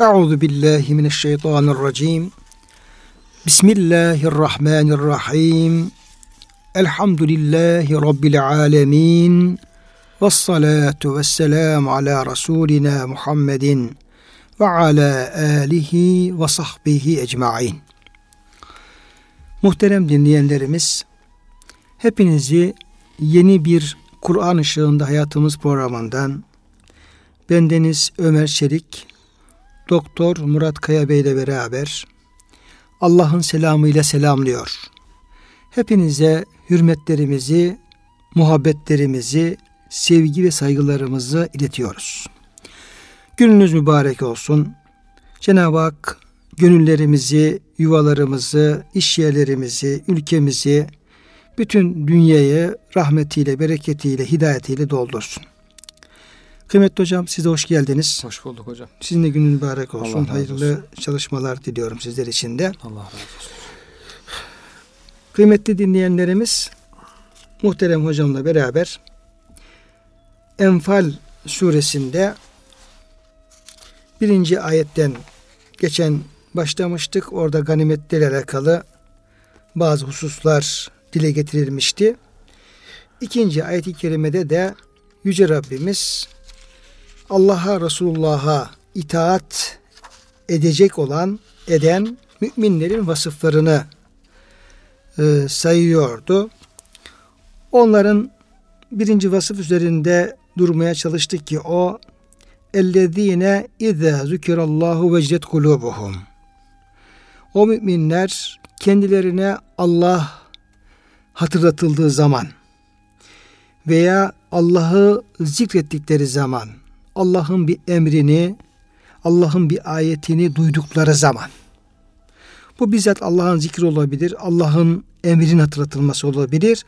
Euzu billahi mineşşeytanirracim. Bismillahirrahmanirrahim. Elhamdülillahi rabbil alamin. Ves salatu vesselam ala rasulina Muhammedin ve ala alihi ve sahbihi ecmaîn. Muhterem dinleyenlerimiz, hepinizi yeni bir Kur'an ışığında hayatımız programından bendeniz Ömer Çelik, Doktor Murat Kaya Bey ile beraber Allah'ın selamıyla selamlıyor. Hepinize hürmetlerimizi, muhabbetlerimizi, sevgi ve saygılarımızı iletiyoruz. Gününüz mübarek olsun. Cenab-ı Hak gönüllerimizi, yuvalarımızı, iş yerlerimizi, ülkemizi, bütün dünyayı rahmetiyle, bereketiyle, hidayetiyle doldursun. Kıymetli hocam siz de hoş geldiniz. Hoş bulduk hocam. Sizin de günün mübarek olsun. Hayırlı olsun. çalışmalar diliyorum sizler için de. Allah razı olsun. Kıymetli dinleyenlerimiz muhterem hocamla beraber Enfal suresinde birinci ayetten geçen başlamıştık. Orada ganimetlerle alakalı bazı hususlar dile getirilmişti. İkinci ayet-i kerimede de Yüce Rabbimiz Allah'a, Resulullah'a itaat edecek olan, eden müminlerin vasıflarını e, sayıyordu. Onların birinci vasıf üzerinde durmaya çalıştık ki o ellezine izâ zükirallahu vecdet kulubuhum. O müminler kendilerine Allah hatırlatıldığı zaman veya Allah'ı zikrettikleri zaman Allah'ın bir emrini, Allah'ın bir ayetini duydukları zaman. Bu bizzat Allah'ın zikri olabilir, Allah'ın emrin hatırlatılması olabilir.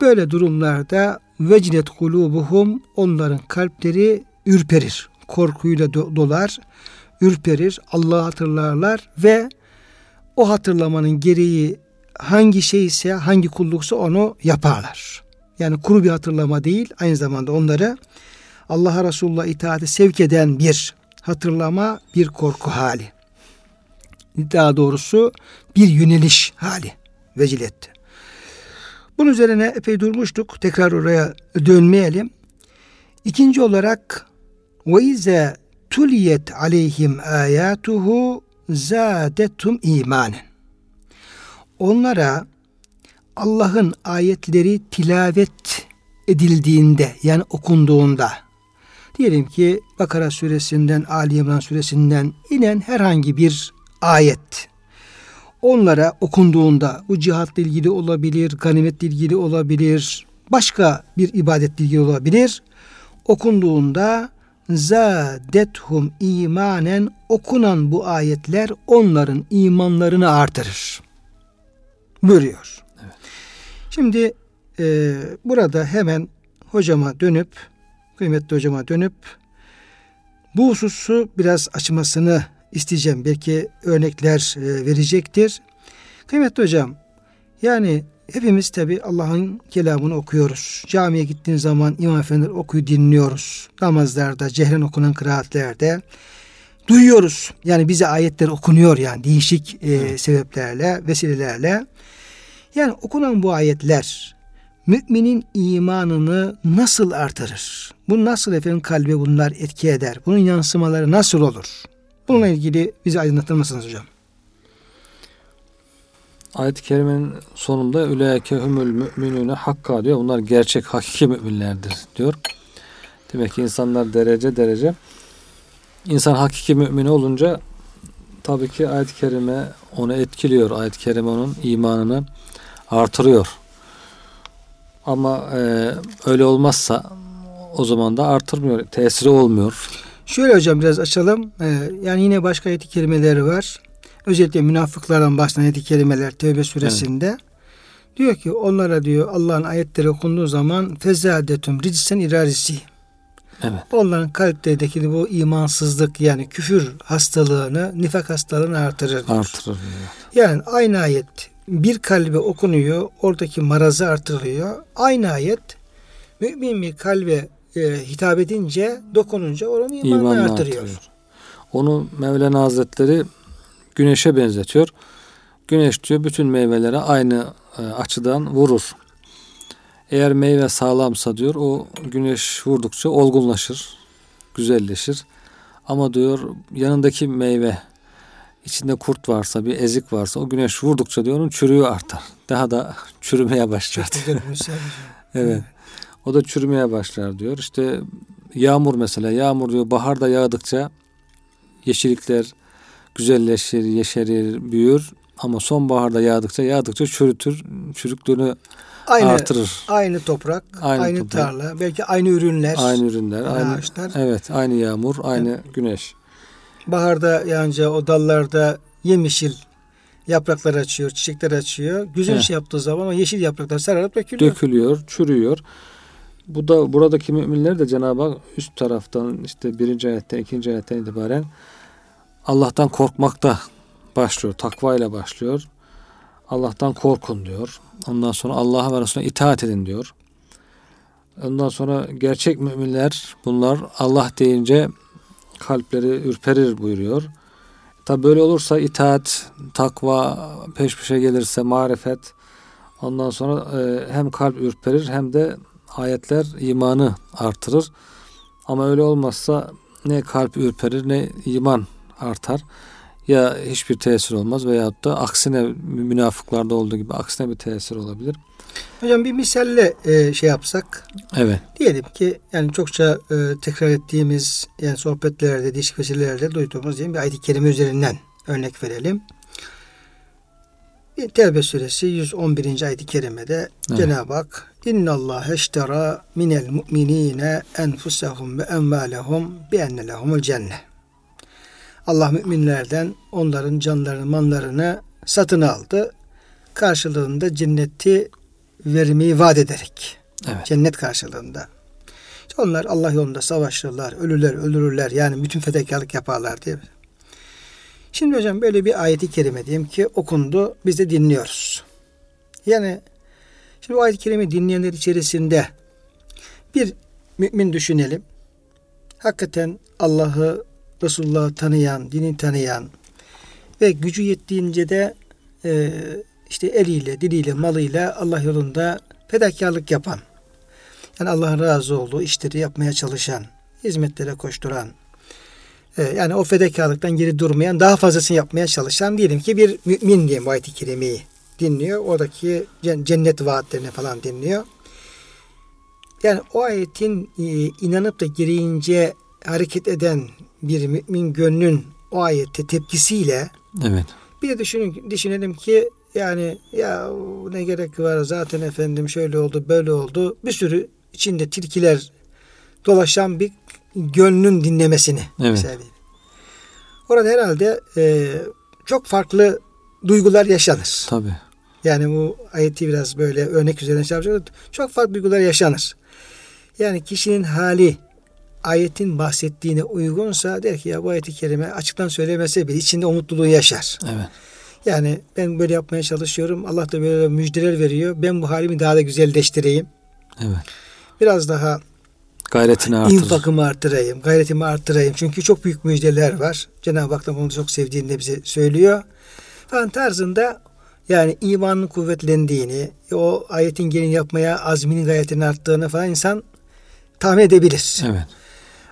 Böyle durumlarda vecnet kulubuhum onların kalpleri ürperir. Korkuyla dolar, ürperir, Allah'ı hatırlarlar ve o hatırlamanın gereği hangi şey ise, hangi kulluksa onu yaparlar. Yani kuru bir hatırlama değil, aynı zamanda onları Allah'a Resulullah itaati sevk eden bir hatırlama, bir korku hali. Daha doğrusu bir yöneliş hali veciletti. Bunun üzerine epey durmuştuk. Tekrar oraya dönmeyelim. İkinci olarak ve ize tuliyet aleyhim ayatuhu zadetum imanen. Onlara Allah'ın ayetleri tilavet edildiğinde yani okunduğunda diyelim ki Bakara suresinden Ali İmran suresinden inen herhangi bir ayet onlara okunduğunda bu cihatla ilgili olabilir, ganimetle ilgili olabilir, başka bir ibadetle ilgili olabilir. Okunduğunda zadethum imanen okunan bu ayetler onların imanlarını artırır. Buyuruyor. Evet. Şimdi e, burada hemen hocama dönüp kıymetli hocama dönüp bu hususu biraz açmasını isteyeceğim. Belki örnekler e, verecektir. Kıymetli hocam yani hepimiz tabi Allah'ın kelamını okuyoruz. Camiye gittiğin zaman İmam Efendiler okuyu dinliyoruz. Namazlarda, cehren okunan kıraatlerde duyuyoruz. Yani bize ayetler okunuyor yani değişik e, sebeplerle, vesilelerle. Yani okunan bu ayetler müminin imanını nasıl artırır? Bu nasıl efendim kalbe bunlar etki eder? Bunun yansımaları nasıl olur? Bununla ilgili bizi aydınlatır mısınız hocam? Ayet-i kerimenin sonunda üleke humul müminune hakka diyor. Bunlar gerçek hakiki müminlerdir diyor. Demek ki insanlar derece derece insan hakiki mümini olunca tabii ki ayet-i kerime onu etkiliyor. Ayet-i kerime onun imanını artırıyor. Ama e, öyle olmazsa o zaman da artırmıyor. Tesiri olmuyor. Şöyle hocam biraz açalım. Ee, yani yine başka ayet kelimeleri var. Özellikle münafıklardan başlayan ayet kelimeler Tevbe suresinde. Evet. Diyor ki onlara diyor Allah'ın ayetleri okunduğu zaman fezadetüm ricsen irarisi. Evet. Onların kalplerindeki bu imansızlık yani küfür hastalığını, nifak hastalığını artırır. Diyor. Artırır. Yani aynı ayet bir kalbe okunuyor, oradaki marazı artırılıyor. Aynı ayet mümin bir kalbe e, hitap edince, dokununca oranın imanını, imanını artırıyor. artırıyor. Onu Mevlana Hazretleri güneşe benzetiyor. Güneş diyor bütün meyvelere aynı e, açıdan vurur. Eğer meyve sağlamsa diyor o güneş vurdukça olgunlaşır, güzelleşir. Ama diyor yanındaki meyve içinde kurt varsa bir ezik varsa o güneş vurdukça diyor onun çürüğü artar. Daha da çürümeye başlar. evet. O da çürümeye başlar diyor. İşte yağmur mesela yağmur diyor baharda yağdıkça yeşillikler güzelleşir, yeşerir, büyür. Ama sonbaharda yağdıkça yağdıkça çürütür, çürüklüğünü aynı, artırır. Aynı toprak, aynı, aynı toprak, tarla, belki aynı ürünler. Aynı ürünler, aynı ağaçlar. Evet, aynı yağmur, aynı evet. güneş. Baharda yağınca o dallarda yemyeşil yapraklar açıyor, çiçekler açıyor. Güzel evet. şey yaptığı zaman o yeşil yapraklar sararıp dökülüyor. Dökülüyor, çürüyor. Bu da buradaki müminler de Cenab-ı Hak üst taraftan işte birinci ayetten, ikinci ayetten itibaren Allah'tan korkmakta başlıyor. Takva ile başlıyor. Allah'tan korkun diyor. Ondan sonra Allah'a ve Resulüne itaat edin diyor. Ondan sonra gerçek müminler bunlar Allah deyince kalpleri ürperir buyuruyor. Tabi böyle olursa itaat, takva peş peşe gelirse marifet ondan sonra e, hem kalp ürperir hem de ayetler imanı artırır. Ama öyle olmazsa ne kalp ürperir ne iman artar. Ya hiçbir tesir olmaz veyahut da aksine münafıklarda olduğu gibi aksine bir tesir olabilir. Hocam bir misalle e, şey yapsak. Evet. Diyelim ki yani çokça e, tekrar ettiğimiz yani sohbetlerde, değişik vesilelerde duyduğumuz diyelim bir ayet-i kerime üzerinden örnek verelim. Tevbe suresi 111. ayet-i kerimede evet. Cenab-ı Hak İnna Allah eştera minel mu'minine enfusahum ve emvalehum bi enne lehumul cennet. Allah müminlerden onların canlarını, manlarını satın aldı. Karşılığında cenneti vermeyi vaat ederek. Evet. Cennet karşılığında. İşte onlar Allah yolunda savaşırlar, ölürler, öldürürler. Yani bütün fedakarlık yaparlar diye. Şimdi hocam böyle bir ayeti kerime diyeyim ki okundu. Biz de dinliyoruz. Yani şimdi bu ayet-i kerime dinleyenler içerisinde bir mümin düşünelim. Hakikaten Allah'ı Resulullah'ı tanıyan, dini tanıyan ve gücü yettiğince de e, işte eliyle, diliyle, malıyla Allah yolunda fedakarlık yapan, yani Allah'ın razı olduğu işleri yapmaya çalışan, hizmetlere koşturan, e, yani o fedakarlıktan geri durmayan, daha fazlasını yapmaya çalışan diyelim ki bir mümin diye bu ayet-i kerimeyi dinliyor. Oradaki cennet vaatlerini falan dinliyor. Yani o ayetin e, inanıp da gereğince hareket eden bir mümin gönlün o ayette tepkisiyle evet. bir de düşünün, düşünelim ki yani ya ne gerek var zaten efendim şöyle oldu böyle oldu bir sürü içinde tilkiler dolaşan bir gönlün dinlemesini evet. Orada herhalde e, çok farklı duygular yaşanır. Tabi. Yani bu ayeti biraz böyle örnek üzerine çalışıyoruz. Çok farklı duygular yaşanır. Yani kişinin hali ayetin bahsettiğine uygunsa der ki ya bu ayeti kerime açıktan söylemese bile içinde o mutluluğu yaşar. Evet. Yani ben böyle yapmaya çalışıyorum. Allah da böyle müjdeler veriyor. Ben bu halimi daha da güzelleştireyim. Evet. Biraz daha gayretini artır. infakımı artırayım, gayretimi artırayım. Çünkü çok büyük müjdeler var. Cenab-ı Hak da bunu çok sevdiğini de bize söylüyor. Falan tarzında yani imanın kuvvetlendiğini, o ayetin gelin yapmaya azminin gayretinin arttığını falan insan tahmin edebilir. Evet.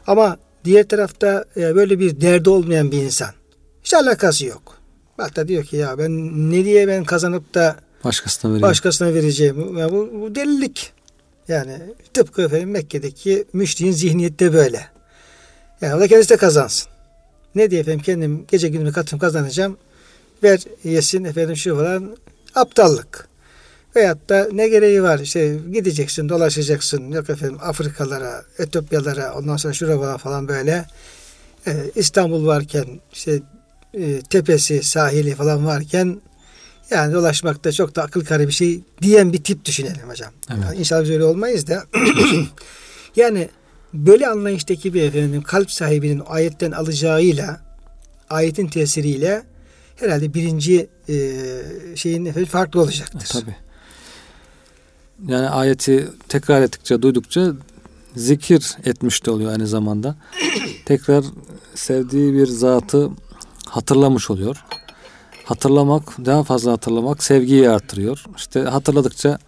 Ama diğer tarafta e, böyle bir derdi olmayan bir insan. Hiç alakası yok. Hatta diyor ki ya ben ne diye ben kazanıp da başkasına, vereyim. başkasına vereceğim. Ya bu, bu delilik. Yani tıpkı efendim Mekke'deki müşriğin zihniyette böyle. Yani o da kendisi de kazansın. Ne diye efendim kendim gece gündüz katım kazanacağım. Ver yesin efendim şu falan. Aptallık. Veyahut da ne gereği var işte gideceksin dolaşacaksın yok efendim Afrikalara, Etiyopyalara ondan sonra şuraya falan böyle ee, İstanbul varken işte e, tepesi, sahili falan varken yani dolaşmakta çok da akıl kare bir şey diyen bir tip düşünelim hocam. Evet. Yani inşallah biz öyle olmayız da yani böyle anlayıştaki bir efendim kalp sahibinin ayetten alacağıyla ayetin tesiriyle herhalde birinci e, şeyin efendim farklı olacaktır. Tabii yani ayeti tekrar ettikçe duydukça zikir etmiş de oluyor aynı zamanda. tekrar sevdiği bir zatı hatırlamış oluyor. Hatırlamak, daha fazla hatırlamak sevgiyi artırıyor. İşte hatırladıkça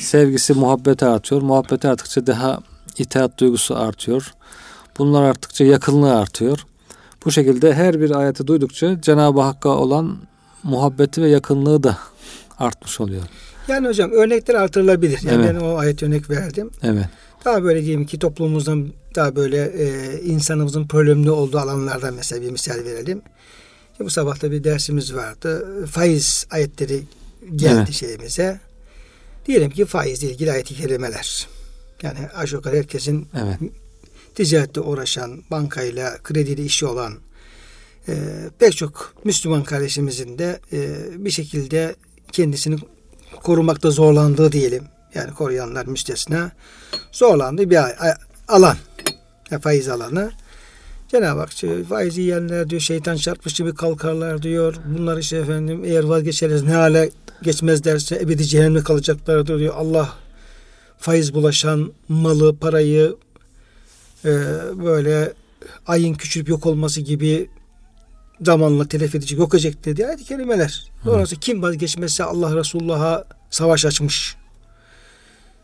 sevgisi muhabbete artıyor. Muhabbete arttıkça daha itaat duygusu artıyor. Bunlar arttıkça yakınlığı artıyor. Bu şekilde her bir ayeti duydukça Cenab-ı Hakk'a olan muhabbeti ve yakınlığı da artmış oluyor. Yani hocam örnekler artırılabilir. Yani Evet. ben o ayet örnek verdim. Evet. Daha böyle diyelim ki toplumumuzdan daha böyle e, insanımızın problemli olduğu alanlardan mesela bir misal verelim. Bu sabah da bir dersimiz vardı. Faiz ayetleri geldi Evet. şeyimize. Diyelim ki faizle ilgili ayet-i kerimeler. Yani aşağı yukarı herkesin Evet. ticarette uğraşan, bankayla, krediyle işi olan e, pek çok Müslüman kardeşimizin de e, bir şekilde kendisini korumakta zorlandığı diyelim. Yani koruyanlar müstesna zorlandığı bir alan. Ya faiz alanı. Cenab-ı Hak işte faiz yiyenler diyor şeytan çarpmış gibi kalkarlar diyor. Bunlar işte efendim eğer vazgeçeriz ne hale geçmezlerse ebedi cehennemde kalacaklardır diyor. Allah faiz bulaşan malı, parayı e, böyle ayın küçülüp yok olması gibi zamanla telef edici yok edecek dedi ayet kelimeler. Sonrası kim vazgeçmezse Allah Resulullah'a savaş açmış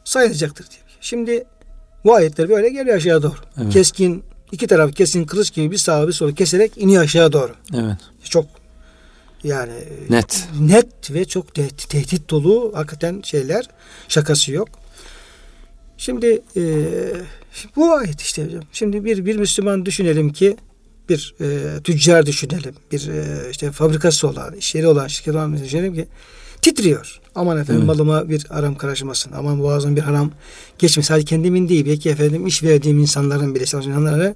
sayılacaktır diye. Şimdi bu ayetler böyle geliyor aşağı doğru. Evet. Keskin iki taraf keskin kılıç gibi bir sağa bir sola keserek iniyor aşağı doğru. Evet. Çok yani Net. net ve çok tehdit, tehdit dolu hakikaten şeyler şakası yok. Şimdi e, bu ayet işte hocam. Şimdi bir bir Müslüman düşünelim ki bir e, tüccar düşünelim. Bir e, işte fabrikası olan, iş yeri olan, şirketi olan düşünelim ki titriyor. Aman efendim Evet. malıma bir haram karışmasın. Aman boğazım bir haram geçmesin. Sadece kendimin değil. Belki efendim iş verdiğim insanların bile insanlara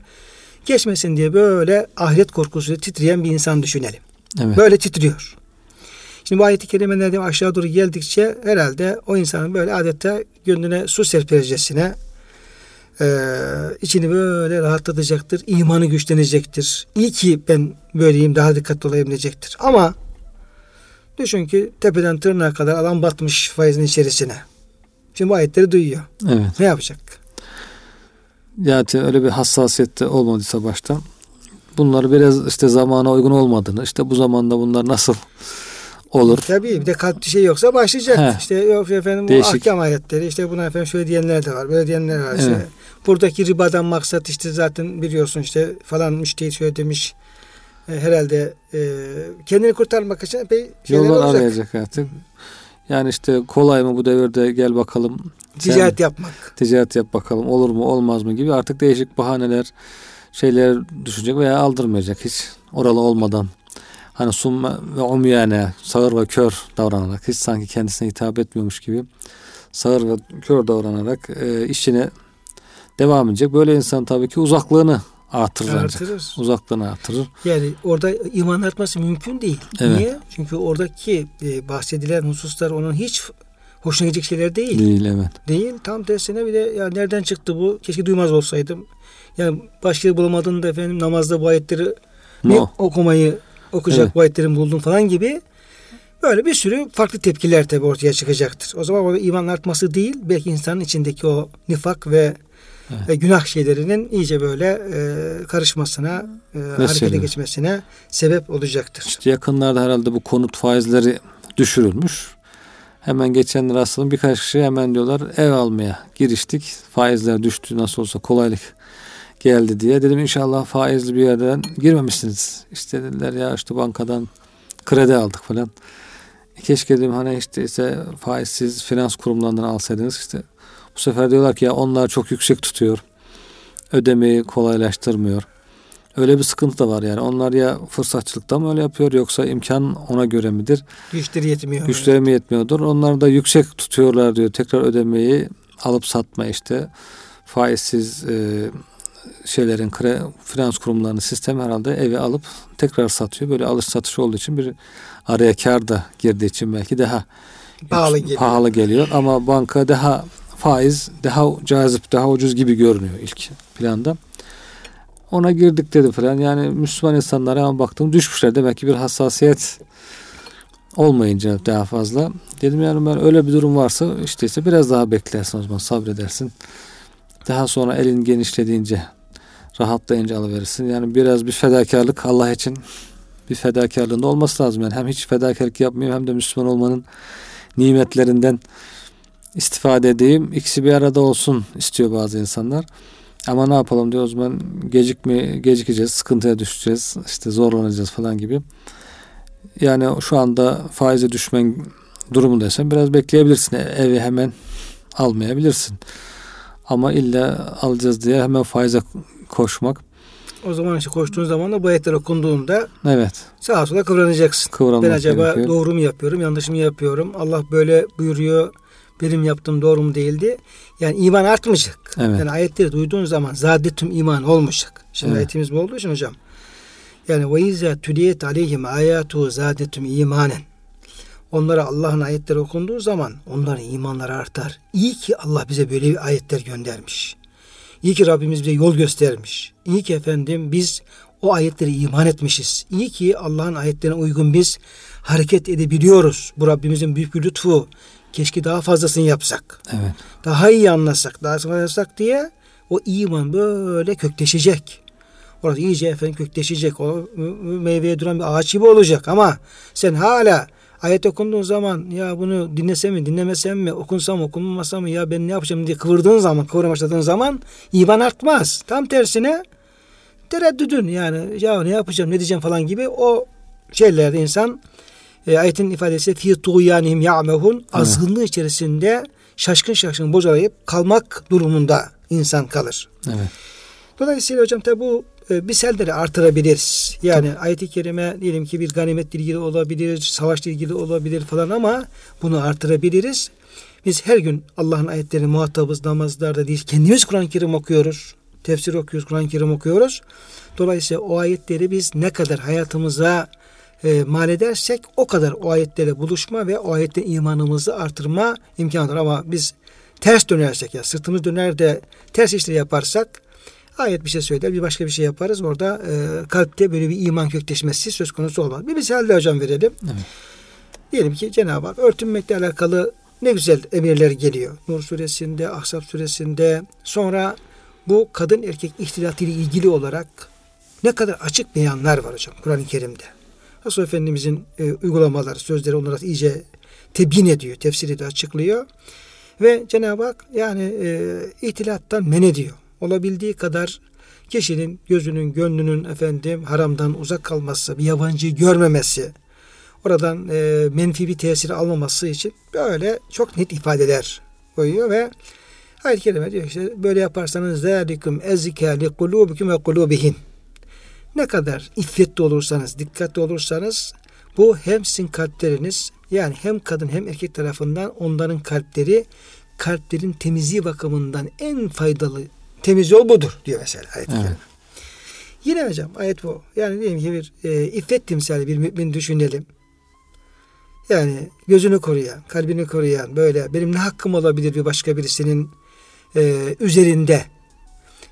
geçmesin diye böyle ahiret korkusuyla titreyen bir insan düşünelim. Evet. Böyle titriyor. Şimdi bu ayet-i kerimelerden aşağı doğru geldikçe herhalde o insanın böyle adeta gönlüne su serpircesine e, içini böyle rahatlatacaktır. imanı güçlenecektir. İyi ki ben böyleyim daha dikkatli olayım diyecektir. Ama düşün ki tepeden tırnağa kadar alan batmış faizin içerisine. Şimdi bu ayetleri duyuyor. Evet. Ne yapacak? Yani öyle bir hassasiyette olmadıysa baştan bunları biraz işte zamana uygun olmadığını işte bu zamanda bunlar nasıl olur Tabii bir de kalp şey yoksa başlayacak. He. İşte yok efendim bu Değişik. ahkam ayetleri işte buna efendim şöyle diyenler de var. Böyle diyenler var. İşte Evet. buradaki ribadan maksat işte zaten biliyorsun işte falan müştehit şöyle demiş. E, herhalde e, kendini kurtarmak için epey şeyler yollar olacak. arayacak artık. Yani işte kolay mı bu devirde gel bakalım sen Ticaret yapmak. ticaret yap bakalım olur mu olmaz mı gibi artık değişik bahaneler şeyler düşünecek veya aldırmayacak hiç oralı olmadan. Hani summa ve umyane sağır ve kör davranarak hiç sanki kendisine hitap etmiyormuş gibi sağır ve kör davranarak e, işine devam edecek. Böyle insan tabii ki uzaklığını artırır ancak. Artırır. Uzaklığını artırır. Yani orada iman artması mümkün değil. Evet. Niye? Çünkü oradaki e, bahsedilen hususlar onun hiç hoşuna gidecek şeyler değil. Değil evet. Değil. Tam tersine bir de ya nereden çıktı bu? Keşke duymaz olsaydım. Yani başka bulamadın da efendim namazda bu ayetleri ne No. okumayı okuyacak Evet. bu ayetleri buldum falan gibi böyle bir sürü farklı tepkiler tabi ortaya çıkacaktır. O zaman orada iman artması değil belki insanın içindeki o nifak ve Evet. e, günah şeylerinin iyice böyle e, karışmasına, e, harekete geçmesine sebep olacaktır. İşte yakınlarda herhalde bu konut faizleri düşürülmüş. Hemen geçenler aslında birkaç kişi hemen diyorlar ev almaya giriştik. Faizler düştü nasıl olsa kolaylık geldi diye. Dedim inşallah faizli bir yerden girmemişsiniz. İşte dediler ya işte bankadan kredi aldık falan. E keşke dedim hani işte ise faizsiz finans kurumlarından alsaydınız işte. Bu sefer diyorlar ki ya onlar çok yüksek tutuyor. Ödemeyi kolaylaştırmıyor. Öyle bir sıkıntı da var yani. Onlar ya fırsatçılıktan mı öyle yapıyor yoksa imkan ona göre midir? Güçleri yetmiyor. Güçleri mi yetmiyordur? Onlar da yüksek tutuyorlar diyor. Tekrar ödemeyi alıp satma işte. Faizsiz e, şeylerin kre, finans kurumlarının sistemi herhalde evi alıp tekrar satıyor. Böyle alış satış olduğu için bir araya kar da girdiği için belki daha Pahalı geliyor. pahalı geliyor. Ama banka daha faiz daha cazip, daha ucuz gibi görünüyor ilk planda. Ona girdik dedi falan. Yani Müslüman insanlara ama baktım düşmüşler. Demek ki bir hassasiyet olmayınca daha fazla. Dedim yani ben öyle bir durum varsa işte ise biraz daha beklersin o zaman sabredersin. Daha sonra elin genişlediğince rahatlayınca alıverirsin. Yani biraz bir fedakarlık Allah için bir fedakarlığında olması lazım. Yani hem hiç fedakarlık yapmayayım hem de Müslüman olmanın nimetlerinden istifade edeyim. İkisi bir arada olsun istiyor bazı insanlar. Ama ne yapalım diyor o zaman gecikme gecikeceğiz, sıkıntıya düşeceğiz, işte zorlanacağız falan gibi. Yani şu anda faize düşmen durumundaysan biraz bekleyebilirsin. E, evi hemen almayabilirsin. Ama illa alacağız diye hemen faize koşmak. O zaman işte koştuğun zaman da bu ayetler okunduğunda evet. sağa sola kıvranacaksın. Kıvranmak ben acaba gerekiyor. doğru mu yapıyorum, yanlış mı yapıyorum? Allah böyle buyuruyor, benim yaptığım doğru mu değildi? Yani iman artmayacak. Evet. Yani ayetleri duyduğun zaman zadetüm iman olmayacak. Şimdi Evet. ayetimiz bu olduğu için hocam. Yani ve izâ tüliyet aleyhim âyâtu zadetüm imanen. Onlara Allah'ın ayetleri okunduğu zaman onların imanları artar. İyi ki Allah bize böyle bir ayetler göndermiş. İyi ki Rabbimiz bize yol göstermiş. İyi ki efendim biz o ayetleri iman etmişiz. İyi ki Allah'ın ayetlerine uygun biz hareket edebiliyoruz. Bu Rabbimizin büyük bir lütfu. Keşke daha fazlasını yapsak. Evet. Daha iyi anlasak, daha fazla yapsak diye o iman böyle kökleşecek. Orası iyice efendim kökleşecek. O meyveye duran bir ağaç gibi olacak ama sen hala ayet okunduğun zaman ya bunu dinlesem mi dinlemesem mi okunsam okunmasam mı ya ben ne yapacağım diye kıvırdığın zaman kıvırmaya başladığın zaman iman artmaz. Tam tersine tereddüdün yani ya ne yapacağım ne diyeceğim falan gibi o şeylerde insan e, ayetin ifadesi fi tuğyanihim ya'mehun azgınlığı içerisinde şaşkın şaşkın bocalayıp kalmak durumunda insan kalır. Evet. Dolayısıyla hocam tabi bu e, misalleri artırabiliriz. Yani ayet-i kerime diyelim ki bir ganimetle ilgili olabilir, savaşla ilgili olabilir falan ama bunu artırabiliriz. Biz her gün Allah'ın ayetlerini muhatabız namazlarda değil. Kendimiz Kur'an-ı Kerim okuyoruz. Tefsir okuyoruz, Kur'an-ı Kerim okuyoruz. Dolayısıyla o ayetleri biz ne kadar hayatımıza e, mal edersek o kadar o ayetlerle buluşma ve o ayette imanımızı artırma imkanı var. Ama biz ters dönersek ya sırtımız döner de ters işleri yaparsak ayet bir şey söyler bir başka bir şey yaparız. Orada e, kalpte böyle bir iman kökleşmesi söz konusu olmaz. Bir misal de hocam verelim. Evet. Diyelim ki Cenab-ı Hak örtünmekle alakalı ne güzel emirler geliyor. Nur suresinde, Ahzab suresinde sonra bu kadın erkek ihtilatı ile ilgili olarak ne kadar açık beyanlar var hocam Kur'an-ı Kerim'de. Resul Efendimizin e, uygulamaları, sözleri onlara iyice tebyin ediyor, tefsir ediyor, açıklıyor. Ve Cenab-ı Hak yani e, ihtilattan men ediyor. Olabildiği kadar kişinin gözünün, gönlünün efendim haramdan uzak kalması, bir yabancıyı görmemesi, oradan e, menfi bir tesiri almaması için böyle çok net ifadeler koyuyor ve ayet-i kerime diyor işte böyle yaparsanız zalikum ezika li kulubikum ve kulubihin ne kadar iffetli olursanız, dikkatli olursanız bu hem sizin kalpleriniz yani hem kadın hem erkek tarafından onların kalpleri kalplerin temizliği bakımından en faydalı temiz yol budur diyor mesela ayet-i Evet. Yine hocam ayet bu. Yani diyelim ki bir e, iffet timsali bir mümin düşünelim. Yani gözünü koruyan, kalbini koruyan böyle benim ne hakkım olabilir bir başka birisinin e, üzerinde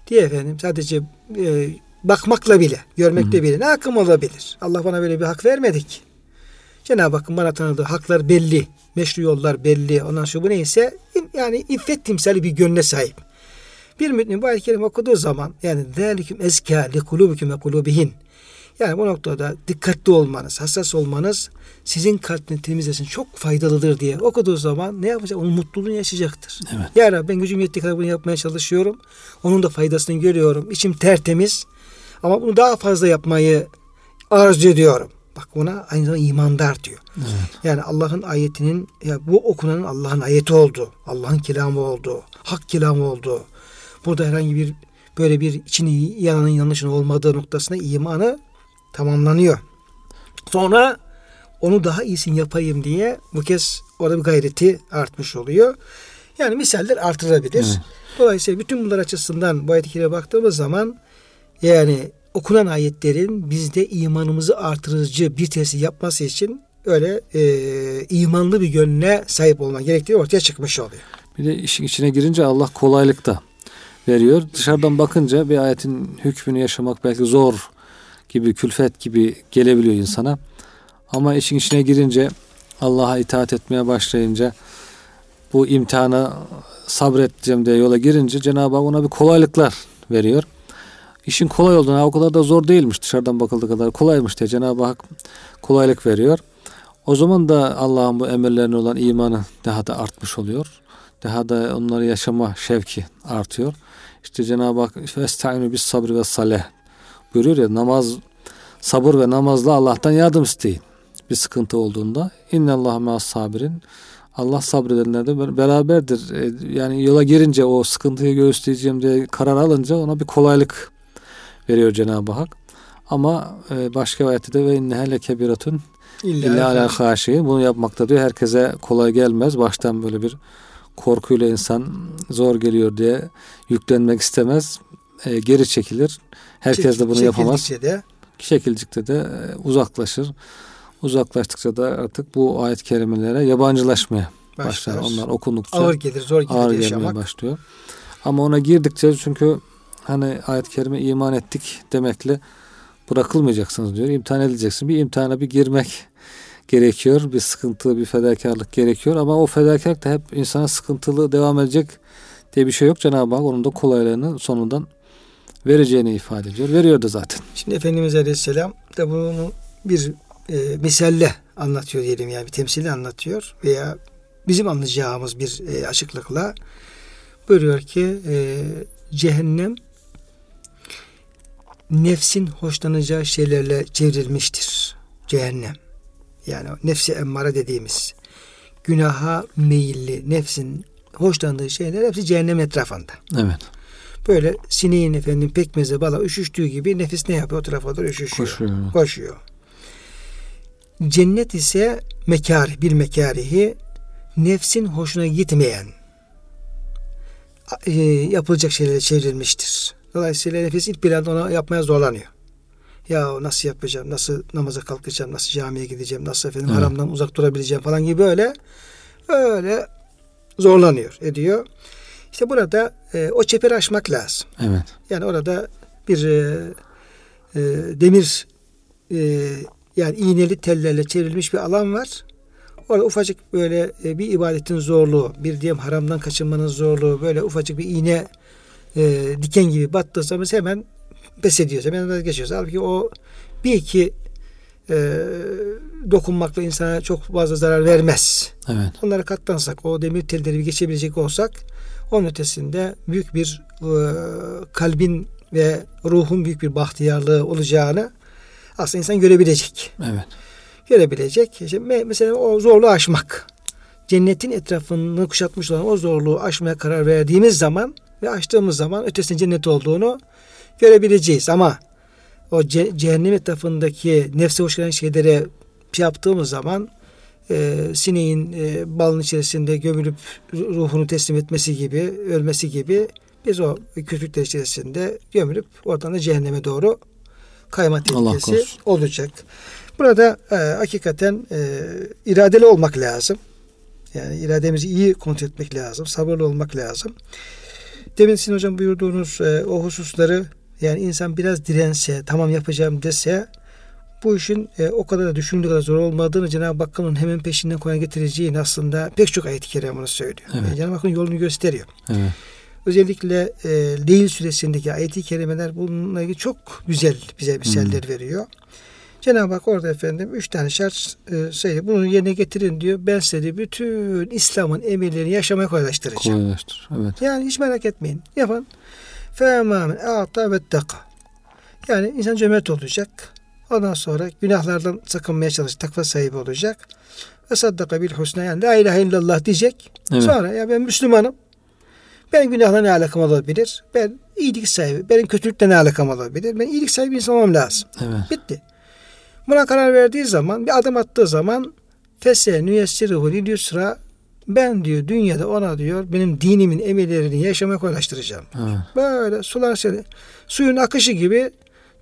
diye efendim sadece e, bakmakla bile, görmekle Hı hı. bile ne hakkım olabilir? Allah bana böyle bir hak vermedik. Cenab-ı Hakk'ın bana tanıdığı haklar belli, meşru yollar belli. Ondan sonra bu neyse yani iffet timsali bir gönle sahip. Bir mümin bu ayet-i kerime okuduğu zaman yani ذَٰلِكُمْ اَزْكَى لِقُلُوبِكُمْ وَقُلُوبِهِنْ Yani bu noktada dikkatli olmanız, hassas olmanız sizin kalbini temizlesin. Çok faydalıdır diye okuduğu zaman ne yapacak? Onun mutluluğunu yaşayacaktır. Evet. Ya Rabbi ben gücüm yettiği kadar bunu yapmaya çalışıyorum. Onun da faydasını görüyorum. İçim tertemiz. Ama bunu daha fazla yapmayı arzu ediyorum. Bak buna aynı zamanda imandar diyor. Evet. Yani Allah'ın ayetinin ya bu okunanın Allah'ın ayeti oldu. Allah'ın kelamı oldu. Hak kelamı oldu. Burada herhangi bir böyle bir içini yananın yanlışın olmadığı noktasına imanı tamamlanıyor. Sonra onu daha iyisini yapayım diye bu kez orada bir gayreti artmış oluyor. Yani misaller artırabilir. Evet. Dolayısıyla bütün bunlar açısından bu ayet-i kerime baktığımız zaman yani okunan ayetlerin bizde imanımızı artırıcı bir tesir yapması için öyle e, imanlı bir gönlüne sahip olma gerektiği ortaya çıkmış oluyor. Bir de işin içine girince Allah kolaylık da veriyor. Dışarıdan bakınca bir ayetin hükmünü yaşamak belki zor gibi, külfet gibi gelebiliyor insana. Ama işin içine girince Allah'a itaat etmeye başlayınca bu imtihana sabredeceğim diye yola girince Cenab-ı Hak ona bir kolaylıklar veriyor. İşin kolay olduğunu, o kadar da zor değilmiş dışarıdan bakıldığı kadar kolaymış diye Cenab-ı Hak kolaylık veriyor. O zaman da Allah'ın bu emirlerine olan imanı daha da artmış oluyor. Daha da onları yaşama şevki artıyor. İşte Cenab-ı Hak "Festa'inu bis sabri ve saleh" buyuruyor ya namaz sabır ve namazla Allah'tan yardım isteyin. Bir sıkıntı olduğunda inna Allah ma'as sabirin Allah sabredenlerle beraberdir. E, yani yola girince o sıkıntıyı göğüsleyeceğim diye karar alınca ona bir kolaylık veriyor Cenab-ı Hak. Ama e, başka ayette de ve innehe lekebiratun illa ala haşi. Bunu yapmakta diyor herkese kolay gelmez. Baştan böyle bir korkuyla insan zor geliyor diye yüklenmek istemez. E, geri çekilir. Herkes de bunu yapamaz. De. Çekildikçe de uzaklaşır. Uzaklaştıkça da artık bu ayet kerimelere yabancılaşmaya başlar. başlar. Onlar okundukça ağır gelir, zor gelir ağır gelmeye başlıyor. Ama ona girdikçe çünkü hani ayet-i kerime iman ettik demekle bırakılmayacaksınız diyor. İmtihan edileceksin. Bir imtihana bir girmek gerekiyor. Bir sıkıntı, bir fedakarlık gerekiyor. Ama o fedakarlık da hep insana sıkıntılı devam edecek diye bir şey yok. Cenab-ı Hak onun da kolaylığını sonundan vereceğini ifade ediyor. Veriyor da zaten. Şimdi Efendimiz Aleyhisselam da bunu bir e, misalle anlatıyor diyelim yani bir temsili anlatıyor veya bizim anlayacağımız bir e, açıklıkla buyuruyor ki e, cehennem nefsin hoşlanacağı şeylerle çevrilmiştir. Cehennem. Yani nefsi emmare dediğimiz günaha meyilli nefsin hoşlandığı şeyler hepsi cehennem etrafında. Evet. Böyle sineğin efendim pekmeze bala üşüştüğü gibi nefis ne yapıyor? O tarafa doğru üşüşüyor. Koşuyor. Koşuyor. Cennet ise mekari, bir mekarihi nefsin hoşuna gitmeyen e, yapılacak şeylere çevrilmiştir. Dolayısıyla nefis ilk planda ona yapmaya zorlanıyor. Ya nasıl yapacağım, nasıl namaza kalkacağım, nasıl camiye gideceğim, nasıl efendim evet. haramdan uzak durabileceğim falan gibi böyle öyle zorlanıyor, ediyor. İşte burada e, o çeperi aşmak lazım. Evet. Yani orada bir e, e, demir e, yani iğneli tellerle çevrilmiş bir alan var. Orada ufacık böyle e, bir ibadetin zorluğu, bir diyelim haramdan kaçınmanın zorluğu, böyle ufacık bir iğne e, diken gibi battığı zaman hemen pes ediyoruz, hemen vazgeçiyoruz. Halbuki o bir iki e, dokunmakla insana çok fazla zarar vermez. Evet. Onları katlansak, o demir telleri geçebilecek olsak, onun ötesinde büyük bir e, kalbin ve ruhun büyük bir bahtiyarlığı olacağını aslında insan görebilecek. Evet. Görebilecek. İşte mesela o zorluğu aşmak. Cennetin etrafını kuşatmış olan o zorluğu aşmaya karar verdiğimiz zaman ve açtığımız zaman ötesinde cennet olduğunu görebileceğiz. Ama o ce- cehennem etrafındaki nefse hoş gelen şeylere şey yaptığımız zaman e, sineğin e, balın içerisinde gömülüp ruhunu teslim etmesi gibi, ölmesi gibi biz o kötülükler içerisinde gömülüp oradan da cehenneme doğru kayma tehlikesi olacak. Burada e, hakikaten e, iradeli olmak lazım. Yani irademizi iyi kontrol etmek lazım. Sabırlı olmak lazım. Demin sizin hocam buyurduğunuz e, o hususları yani insan biraz dirense, tamam yapacağım dese bu işin e, o kadar da düşündüğü kadar zor olmadığını Cenab-ı Hakk'ın hemen peşinden koyan getireceğini aslında pek çok ayet-i kerime bunu söylüyor. Evet. Yani Cenab-ı Hakk'ın yolunu gösteriyor. Evet. Özellikle e, Leyl süresindeki ayet-i kerimeler bununla ilgili çok güzel bize misaller hmm. veriyor. Cenab-ı Hak orada efendim üç tane şart e. Bunu yerine getirin diyor. Ben size bütün İslam'ın emirlerini yaşamaya kolaylaştıracağım. Kolaylaştır. Evet. Yani hiç merak etmeyin. Yapın. Femamen a'ta ve taka. Yani insan cömert olacak. Ondan sonra günahlardan sakınmaya çalışacak. Takva sahibi olacak. Ve saddaka bil husna yani la ilahe illallah diyecek. Evet. Sonra ya ben Müslümanım. Ben günahla ne alakam olabilir? Ben iyilik sahibi. Benim kötülükle ne alakam olabilir? Ben iyilik sahibi insan olmam lazım. Evet. Bitti. Buna karar verdiği zaman, bir adım attığı zaman fese nüyessiruhu lil yusra ben diyor dünyada ona diyor benim dinimin emirlerini yaşamaya kolaylaştıracağım. Böyle sular seni suyun akışı gibi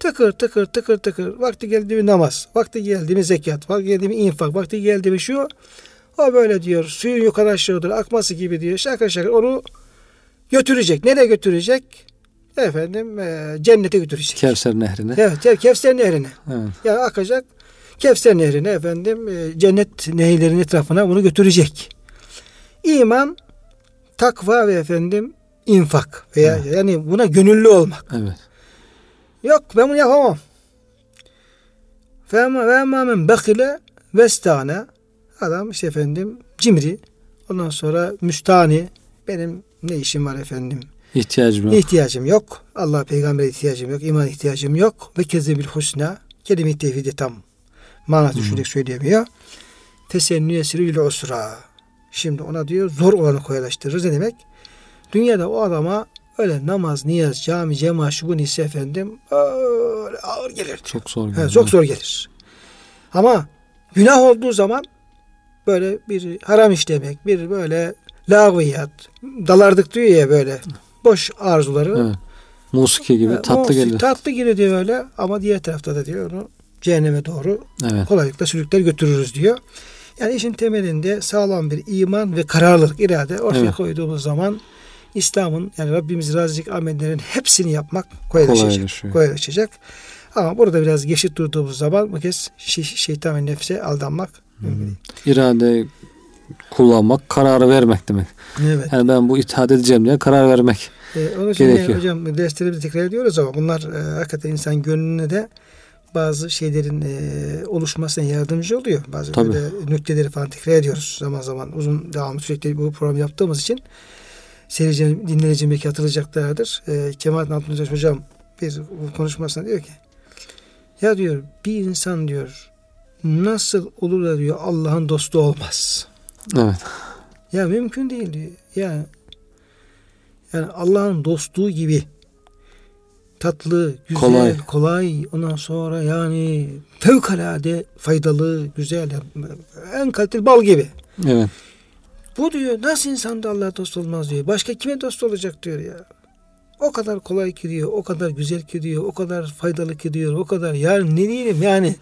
tıkır tıkır tıkır tıkır vakti geldi mi namaz, vakti geldi mi zekat, vakti geldi mi infak, vakti geldi mi şu o böyle diyor suyun yukarı aşağı doğru akması gibi diyor şakır şakır onu götürecek. Nereye götürecek? Efendim e, cennete götürecek. Kevser nehrine. Evet, Kevser nehrine. Evet. Yani akacak Kevser nehrine efendim e, cennet nehirlerinin etrafına bunu götürecek. İman, takva ve efendim infak veya evet. yani buna gönüllü olmak. Evet. Yok ben bunu yapamam. Fema ve men bekile vestane adam işte efendim cimri ondan sonra müstani benim ne işim var efendim İhtiyacım yok. İhtiyacım yok. Allah peygambere ihtiyacım yok. iman ihtiyacım yok. Ve kezebil husna. Kelime-i tevhidi tam mana düşünerek söyleyemiyor. Tesennü esirül usra. Şimdi ona diyor zor olanı kolaylaştırırız. Ne demek? Dünyada o adama öyle namaz, niyaz, cami, cemaat, şu bu neyse efendim öyle ağır gelir. diyor. Çok zor. He, geliyor. çok zor gelir. Ama günah olduğu zaman böyle bir haram işlemek, bir böyle lağviyat, dalardık diyor ya böyle boş arzuları. Evet. Musiki gibi tatlı musik, geliyor. Tatlı geliyor diyor öyle ama diğer tarafta da diyor onu cehenneme doğru Evet. kolaylıkla sürükler götürürüz diyor. Yani işin temelinde sağlam bir iman ve kararlılık, irade ortaya Evet. koyduğumuz zaman İslam'ın yani Rabbimiz razıcık amellerin hepsini yapmak kolaylaşacak. Kolaylaşacak. Ama burada biraz geçit durduğumuz zaman bu kez şey, şeytan ve nefse aldanmak mümkün değil. İrade kullanmak, kararı vermek demek. Evet. Yani ben bu itaat edeceğim diye karar vermek. Ee, onun için Gerekiyor. yani hocam derslerimizi tekrar ediyoruz ama bunlar e, hakikaten insan gönlüne de bazı şeylerin e, oluşmasına yardımcı oluyor. Bazı Tabii. böyle nükteleri falan tekrar ediyoruz zaman zaman. Uzun devamlı sürekli bu program yaptığımız için seyirci, dinleyici belki hatırlayacaklardır. E, Kemal Altıntaş hocam bir konuşmasında diyor ki ya diyor bir insan diyor nasıl olur da diyor Allah'ın dostu olmaz. Evet. Ya mümkün değil diyor. Yani yani Allah'ın dostluğu gibi tatlı, güzel, Kolay. kolay, ondan sonra yani fevkalade faydalı, güzel, en kaliteli bal gibi. Evet. Bu diyor nasıl insan da Allah'a dost olmaz diyor. Başka kime dost olacak diyor ya. O kadar kolay ki diyor, o kadar güzel ki diyor, o kadar faydalı ki diyor, o kadar yani ne diyelim yani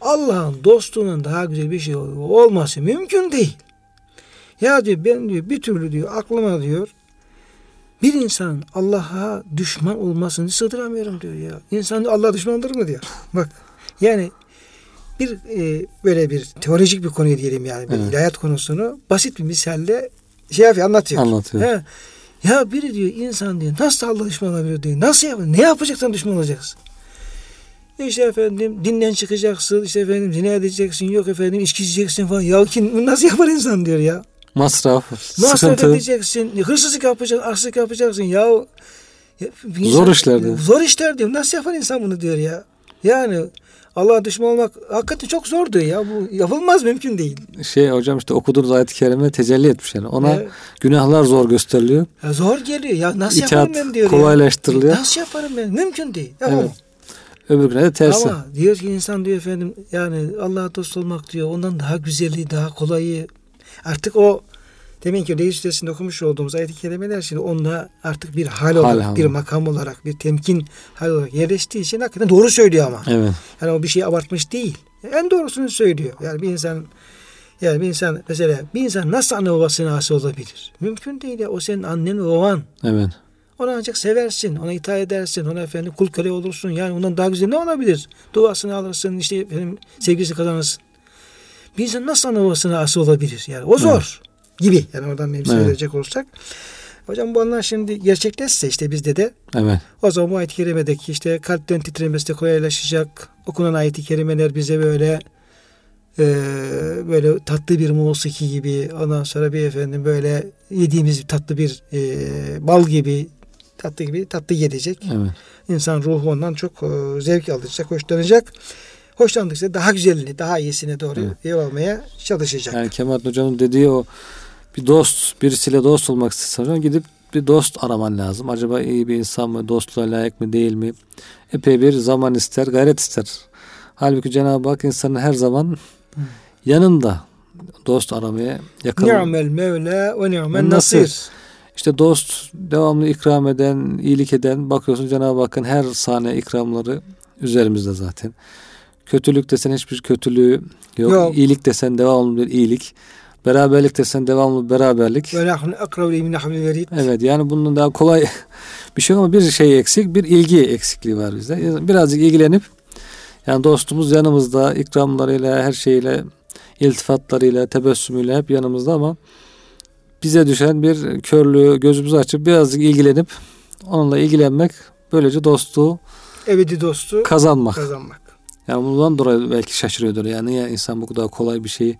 Allah'ın dostluğunun daha güzel bir şey olması mümkün değil. Ya diyor ben diyor bir türlü diyor aklıma diyor bir insanın Allah'a düşman olmasını sığdıramıyorum diyor ya. İnsan Allah'a düşman olur mu diyor. Bak yani bir e, böyle bir teolojik bir konuyu diyelim yani bir Evet. ilahiyat konusunu basit bir misalle şey yapıyor anlatıyor. Anlatıyor. He. Ya biri diyor insan diyor nasıl Allah'a düşman olabilir diyor. Nasıl yap ne yapacaksan düşman olacaksın. İşte efendim dinden çıkacaksın, işte efendim zina edeceksin, yok efendim içki içeceksin falan. Ya kim nasıl yapar insan diyor ya. Masraf, Masraf sıkıntı. edeceksin, hırsızlık yapacaksın, arsızlık yapacaksın. Ya, ya bir Zor işler diyor. Zor işler diyor. Nasıl yapar insan bunu diyor ya. Yani Allah'a düşman olmak hakikaten çok zor diyor ya. Bu yapılmaz mümkün değil. Şey hocam işte okuduğunuz ayet-i kerime tecelli etmiş yani. Ona Ya, günahlar zor gösteriliyor. ya zor geliyor ya. Nasıl İtaat yaparım ben diyor kolaylaştırılıyor. ya. Nasıl yaparım ben? Mümkün değil. Yapamam. Evet. Öbürüne de tersi. Ama diyor ki insan diyor efendim yani Allah'a dost olmak diyor ondan daha güzeli, daha kolayı. Artık o demin ki Reis Sitesi'nde okumuş olduğumuz ayet-i kerimeler şimdi onda artık bir hal olarak, hal. bir makam olarak, bir temkin hal olarak yerleştiği için hakikaten doğru söylüyor ama. Evet. Yani o bir şey abartmış değil. En doğrusunu söylüyor. Yani bir insan yani bir insan mesela bir insan nasıl anne babasına asi olabilir? Mümkün değil ya. O senin annen baban. Evet. Onu ancak seversin, ona itaat edersin, ona efendim kul köle olursun. Yani ondan daha güzel ne olabilir? Duasını alırsın, işte efendim sevgisi kazanırsın. İnsan nasıl ana babasına asi olabilir? Yani o zor gibi. Yani oradan bir Evet. söyleyecek olursak. Hocam bu anlar şimdi gerçekleşse işte bizde de Evet. o zaman bu ayet-i kerimedeki işte kalpten titremesi de kolaylaşacak. Okunan ayet-i kerimeler bize böyle e, böyle tatlı bir musiki gibi ondan sonra bir efendim böyle yediğimiz tatlı bir e, bal gibi tatlı gibi tatlı gelecek. Evet. İnsan ruhu ondan çok e, zevk alacak, hoşlanacak. Hoşlandıkça daha güzelini, daha iyisine doğru Evet. yol almaya çalışacak. Yani Kemal Hocam'ın dediği o bir dost, birisiyle dost olmak istiyorsan gidip bir dost araman lazım. Acaba iyi bir insan mı, dostluğa layık mı, değil mi? Epey bir zaman ister, gayret ister. Halbuki Cenab-ı Hak insanın her zaman yanında dost aramaya yakın. Ni'mel Mevla ve ni'mel. Nasir. İşte dost devamlı ikram eden, iyilik eden bakıyorsun Cenab-ı Hakk'ın her saniye ikramları üzerimizde zaten. Kötülük desen hiçbir kötülüğü yok. Yok. İyilik desen devamlı bir iyilik. Beraberlik desen devamlı bir beraberlik. Evet yani bunun daha kolay bir şey ama bir şey eksik, bir ilgi eksikliği var bizde. Birazcık ilgilenip yani dostumuz yanımızda ikramlarıyla, her şeyle, iltifatlarıyla, tebessümüyle hep yanımızda ama bize düşen bir körlüğü gözümüzü açıp birazcık ilgilenip onunla ilgilenmek böylece dostluğu Ebedi dostu kazanmak. kazanmak. Yani bundan dolayı belki şaşırıyordur. Yani niye insan bu kadar kolay bir şeyi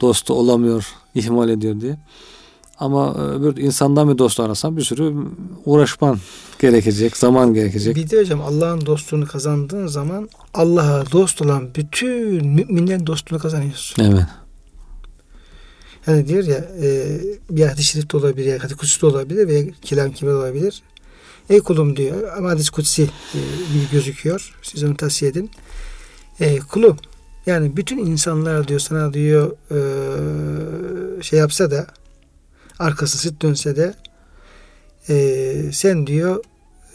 dostu olamıyor, ihmal ediyor diye. Ama e, öbür insandan bir dost arasan bir sürü uğraşman gerekecek, zaman gerekecek. Bir de hocam Allah'ın dostluğunu kazandığın zaman Allah'a dost olan bütün müminlerin dostluğunu kazanıyorsun. Evet. Yani diyor ya e, bir hadis-i şerifte olabilir, hadis kutsi de olabilir veya kelam kimi olabilir. Ey kulum diyor ama hadis kutsi e, gibi gözüküyor. Siz onu tavsiye edin. E, kulum yani bütün insanlar diyor sana diyor e, şey yapsa da arkası sırt dönse de e, sen diyor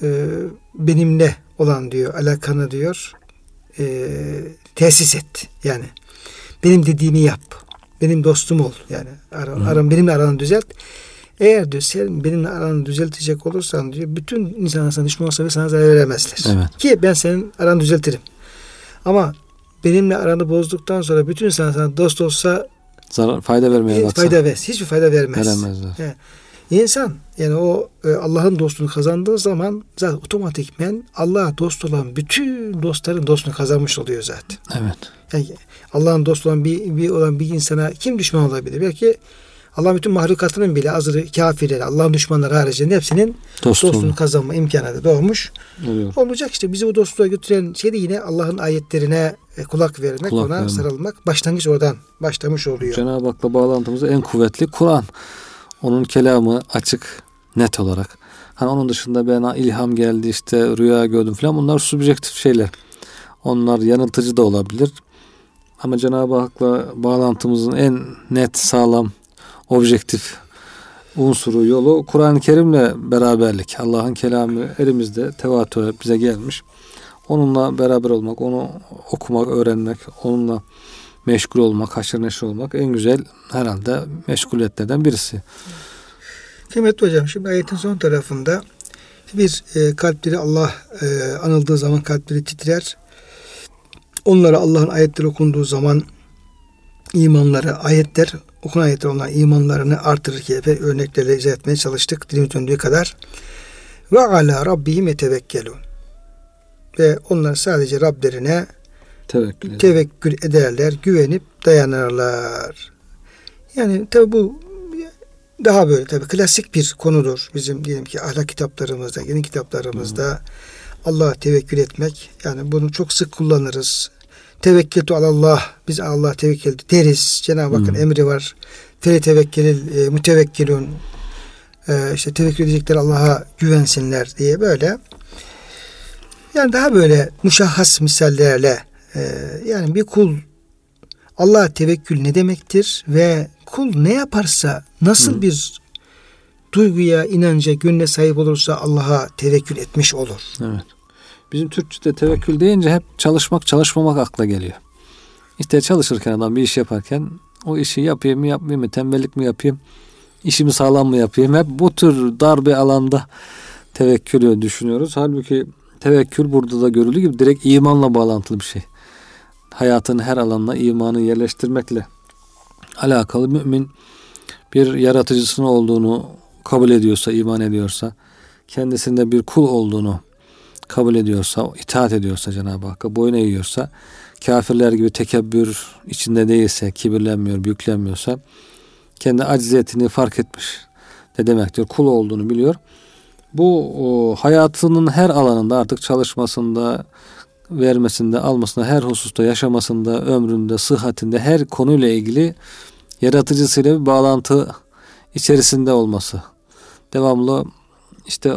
e, benimle olan diyor alakanı diyor e, tesis et. Yani benim dediğimi yap. Benim dostum ol. Yani aram, aram benimle aranı düzelt. Eğer diyor sen benimle aranı düzeltecek olursan diyor bütün insanlar sana düşman olsa ve sana zarar veremezler. Evet. Ki ben senin aranı düzeltirim. Ama benimle aranı bozduktan sonra bütün insanlar sana dost olsa Zarar, fayda vermeye hiç baksa fayda ver, hiçbir fayda vermez. veremezler. He. İnsan yani o e, Allah'ın dostluğunu kazandığı zaman zaten otomatikmen Allah'a dost olan bütün dostların dostluğunu kazanmış oluyor zaten. Evet. Yani Allah'ın dostu olan bir, bir olan bir insana kim düşman olabilir? Belki Allah bütün mahlukatının bile azırı kafirleri, Allah'ın düşmanları haricinde hepsinin Dost dostluğunu kazanma imkanı da doğmuş. Oluyor. Olacak işte bizi bu dostluğa götüren şey de yine Allah'ın ayetlerine e, kulak vermek, Kulak ona vermek. sarılmak. Başlangıç oradan başlamış oluyor. Cenab-ı Hak'la bağlantımız en kuvvetli Kur'an. Onun kelamı açık, net olarak. Hani onun dışında bana ilham geldi işte rüya gördüm falan bunlar subjektif şeyler. Onlar yanıltıcı da olabilir. Ama Cenab-ı Hak'la bağlantımızın en net, sağlam, objektif unsuru, yolu Kur'an-ı Kerim'le beraberlik. Allah'ın kelamı elimizde tevatür bize gelmiş. Onunla beraber olmak, onu okumak, öğrenmek, onunla meşgul olmak, haşır neşir olmak en güzel herhalde meşguliyetlerden birisi. Kıymetli hocam şimdi ayetin son tarafında bir e, kalpleri Allah e, anıldığı zaman kalpleri titrer. Onlara Allah'ın ayetleri okunduğu zaman imanları, ayetler, okunan ayetler onların imanlarını artırır ki örneklerle izah etmeye çalıştık dilimiz döndüğü kadar. Ve ala rabbihim yetevekkelun. Ve onlar sadece Rablerine Tevekkül tevekkül ederler, güvenip dayanırlar. Yani tabi bu daha böyle tabi klasik bir konudur bizim diyelim ki ahlak kitaplarımızda, yeni kitaplarımızda Allah'a tevekkül etmek. Yani bunu çok sık kullanırız. Tevekkültü alallah. Biz Allah tevekkül deriz. Cenab-ı Hakk'ın Hmm. emri var. Fele tevekkelil e, mütevekkilun. E, işte tevekkül edecekler Allah'a güvensinler diye böyle. Yani daha böyle muşahhas misallerle e, yani bir kul Allah'a tevekkül ne demektir ve kul ne yaparsa nasıl Hı. bir duyguya, inanca, gönle sahip olursa Allah'a tevekkül etmiş olur. Evet. Bizim Türkçe'de tevekkül deyince hep çalışmak, çalışmamak akla geliyor. İşte çalışırken adam bir iş yaparken o işi yapayım mı yapmayayım mı, tembellik mi yapayım, işimi sağlam mı yapayım? Hep bu tür dar bir alanda tevekkülü düşünüyoruz. Halbuki tevekkül burada da görüldüğü gibi direkt imanla bağlantılı bir şey. Hayatın her alanına imanı yerleştirmekle alakalı mümin bir yaratıcısının olduğunu kabul ediyorsa, iman ediyorsa, kendisinde bir kul olduğunu kabul ediyorsa, itaat ediyorsa Cenab-ı Hakk'a, boyun eğiyorsa, kafirler gibi tekebbür içinde değilse, kibirlenmiyor, büyüklenmiyorsa, kendi acziyetini fark etmiş ne demektir, kul olduğunu biliyor. Bu o, hayatının her alanında artık çalışmasında, vermesinde, almasında, her hususta, yaşamasında, ömründe, sıhhatinde her konuyla ilgili yaratıcısıyla bir bağlantı içerisinde olması. Devamlı işte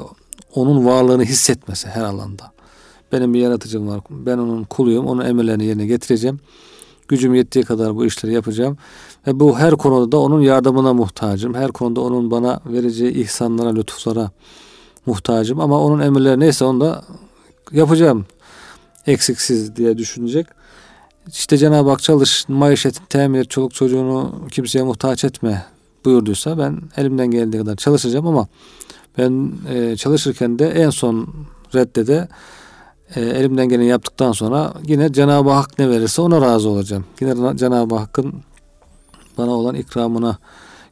onun varlığını hissetmesi her alanda. Benim bir yaratıcım var. Ben onun kuluyum. Onun emirlerini yerine getireceğim. Gücüm yettiği kadar bu işleri yapacağım. Ve bu her konuda da onun yardımına muhtacım. Her konuda onun bana vereceği ihsanlara, lütuflara muhtacım. Ama onun emirleri neyse onu da yapacağım. Eksiksiz diye düşünecek. İşte Cenab-ı Hak çalış, maişetini temin et, çoluk çocuğunu kimseye muhtaç etme buyurduysa ben elimden geldiği kadar çalışacağım ama ben e, çalışırken de en son reddede e, elimden geleni yaptıktan sonra yine Cenab-ı Hak ne verirse ona razı olacağım. Yine Cenab-ı Hakk'ın bana olan ikramına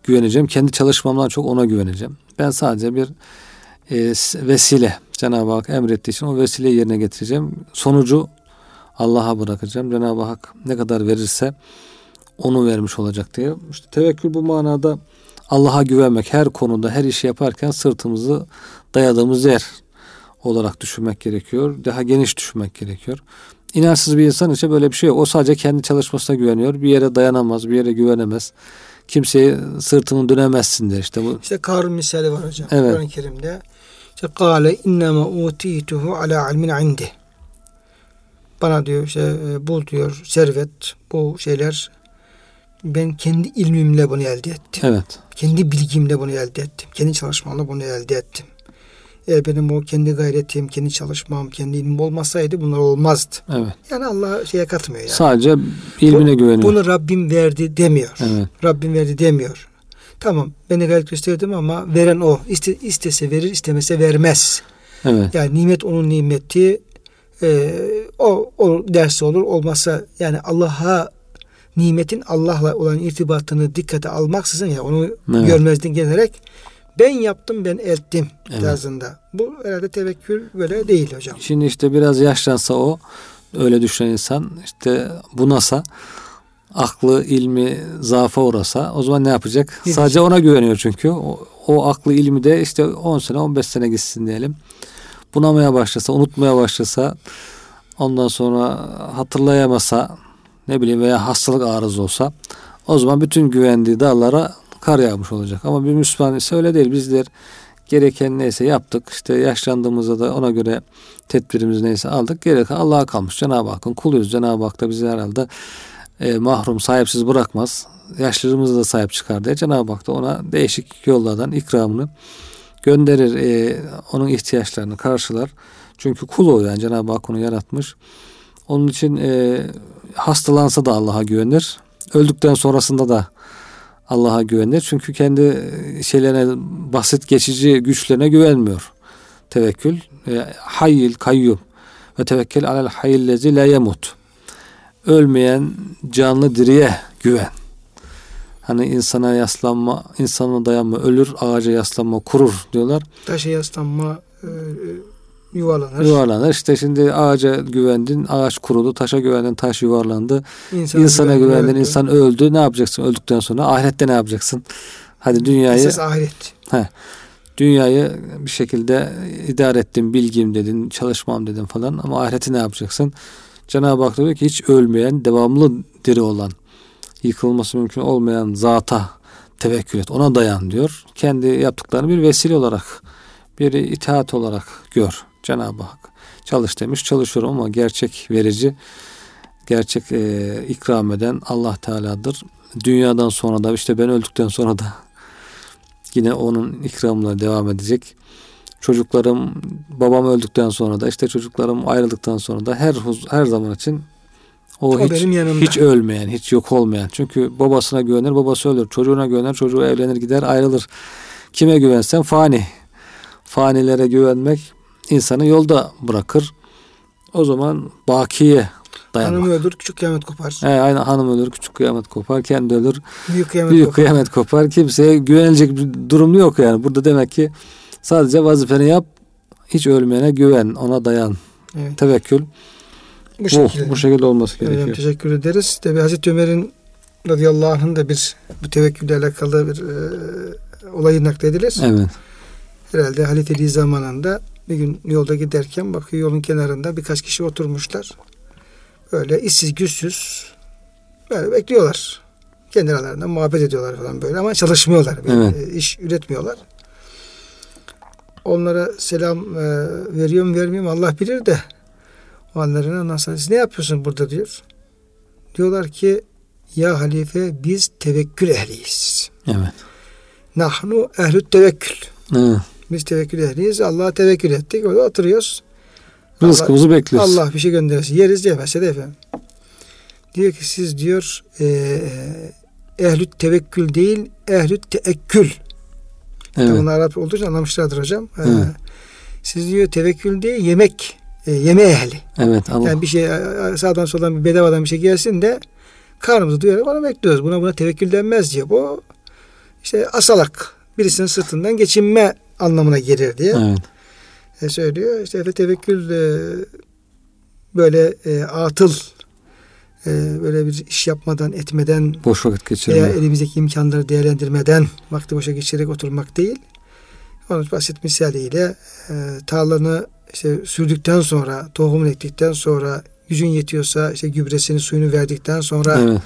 güveneceğim. Kendi çalışmamdan çok ona güveneceğim. Ben sadece bir e, vesile. Cenab-ı Hak emrettiği için o vesileyi yerine getireceğim. Sonucu Allah'a bırakacağım. Cenab-ı Hak ne kadar verirse onu vermiş olacak diye. İşte tevekkül bu manada Allah'a güvenmek her konuda her işi yaparken sırtımızı dayadığımız yer olarak düşünmek gerekiyor. Daha geniş düşünmek gerekiyor. İnançsız bir insan için böyle bir şey yok. O sadece kendi çalışmasına güveniyor. Bir yere dayanamaz, bir yere güvenemez. Kimseye sırtını dönemezsin der. İşte bu. İşte Karun misali var hocam. Evet. Kur'an-ı Kerim'de. İşte kâle innema utituhu ala ilmin indi. Bana diyor işte e, bu diyor servet bu şeyler ben kendi ilmimle bunu elde ettim. Evet. Kendi bilgimle bunu elde ettim. Kendi çalışmamla bunu elde ettim. Eğer benim o kendi gayretim, kendi çalışmam, kendi ilmim olmasaydı bunlar olmazdı. Evet. Yani Allah şeye katmıyor yani. Sadece ilmine Bu- güveniyor. Bunu Rabbim verdi demiyor. Evet. Rabbim verdi demiyor. Tamam beni gayret gösterdim ama veren o. İste, istese verir istemese vermez. Evet. Yani nimet onun nimeti. Ee, o, o dersi olur olmazsa yani Allah'a nimetin Allah'la olan irtibatını dikkate almaksızın ya onu Evet. görmezden gelerek ben yaptım ben ettim Evet. tarzında. Bu herhalde tevekkül böyle değil hocam. Şimdi işte biraz yaşlansa o öyle düşünen insan işte bunasa aklı ilmi zaafa uğrasa o zaman ne yapacak? Ne Sadece ona güveniyor çünkü. O, o aklı ilmi de işte 10 sene 15 sene gitsin diyelim. Bunamaya başlasa, unutmaya başlasa ondan sonra hatırlayamasa ne bileyim veya hastalık arızı olsa o zaman bütün güvendiği dağlara kar yağmış olacak. Ama bir Müslüman ise öyle değil. Bizler gereken neyse yaptık. İşte yaşlandığımızda da ona göre tedbirimiz neyse aldık. Gereken Allah'a kalmış. Cenab-ı Hakk'ın kuluyuz. Cenab-ı Hak da bizi herhalde e, mahrum, sahipsiz bırakmaz. Yaşlılığımızı da sahip çıkar diye Cenab-ı Hak da ona değişik yollardan ikramını gönderir. E, onun ihtiyaçlarını karşılar. Çünkü kul o yani Cenab-ı Hak onu yaratmış. Onun için e, hastalansa da Allah'a güvenir. Öldükten sonrasında da Allah'a güvenir. Çünkü kendi şeylerine basit geçici güçlerine güvenmiyor. Tevekkül. E, hayyil kayyum ve tevekkel alel hayyillezi la yemut. Ölmeyen canlı diriye güven. Hani insana yaslanma, insana dayanma, ölür, ağaca yaslanma, kurur diyorlar. Taşa yaslanma e, e, yuvarlanır. Yuvarlanır. İşte şimdi ağaca güvendin, ağaç kurudu. Taşa güvendin, taş yuvarlandı. İnsana, İnsana güven- güvendin, öldü. insan öldü. Ne yapacaksın öldükten sonra? Ahirette ne yapacaksın? Hadi dünyayı Esas ahiret. dünyayı bir şekilde idare ettim, bilgim dedin, çalışmam dedin falan ama ahireti ne yapacaksın? Cenab-ı Hak diyor ki hiç ölmeyen, devamlı diri olan, yıkılması mümkün olmayan zata tevekkül et. Ona dayan diyor. Kendi yaptıklarını bir vesile olarak, bir itaat olarak gör. Cenab-ı Hak çalış demiş, çalışıyorum ama gerçek verici, gerçek e, ikram eden Allah Teala'dır. Dünyadan sonra da işte ben öldükten sonra da yine onun ikramla devam edecek. Çocuklarım babam öldükten sonra da işte çocuklarım ayrıldıktan sonra da her huz- her zaman için o, O hiç benim yanımda. hiç ölmeyen, hiç yok olmayan. Çünkü babasına güvenir, babası ölür. Çocuğuna güvenir, çocuğu evlenir, gider, ayrılır. Kime güvensen fani. Fanilere güvenmek insanı yolda bırakır. O zaman bakiye dayanmak. Hanım öldür küçük kıyamet kopar. He, aynı hanım ölür, küçük kıyamet kopar, kendi ölür, Büyük kıyamet büyük kopar. kıyamet kopar. Kimseye güvenilecek bir durum yok yani. Burada demek ki sadece vazifeni yap, hiç ölmeyene güven, ona dayan. Evet. Tevekkül Bu bu, şekilde. bu şekilde olması Hocam gerekiyor. teşekkür ederiz. Tabi Hazreti Ömer'in radıyallahu anh'ın da bir bu tevekkülle alakalı bir e, olayı nakledilir. Evet. Herhalde halifeliği zamanında bir gün yolda giderken bakıyor yolun kenarında birkaç kişi oturmuşlar. Böyle işsiz güçsüz böyle bekliyorlar. Kendi aralarında muhabbet ediyorlar falan böyle ama çalışmıyorlar. Böyle, Evet. e, iş üretmiyorlar. Onlara selam e, veriyorum vermiyorum Allah bilir de onların ondan sonra siz ne yapıyorsun burada diyor. Diyorlar ki ya halife biz tevekkül ehliyiz. Evet. Nahnu ehlü tevekkül. evet. Biz tevekkül ehliyiz. Allah'a tevekkül ettik. Öyle oturuyoruz. Rızkımızı bekliyoruz. Allah bir şey gönderirse yeriz yemezse de efendim. Diyor ki siz diyor e, ehlü tevekkül değil ehlü teekkül. Evet. Bunlar Arap olduğu için anlamışlardır hocam. E, Evet. siz diyor tevekkül değil yemek e, yeme ehli. Evet. Allah. Yani bir şey e, sağdan soldan bir bedavadan bir şey gelsin de karnımızı doyurarak onu bekliyoruz. Buna buna tevekkül denmez diyor. Bu işte asalak birisinin sırtından geçinme anlamına gelir diye Evet. e, söylüyor. İşte ve tevekkül e, böyle e, atıl e, böyle bir iş yapmadan etmeden Boş vakit geçirme. veya elimizdeki imkanları değerlendirmeden vakti boşa geçirerek oturmak değil. Onun basit misaliyle e, tarlanı işte sürdükten sonra, tohumunu ektikten sonra, gücün yetiyorsa işte gübresini, suyunu verdikten sonra Evet.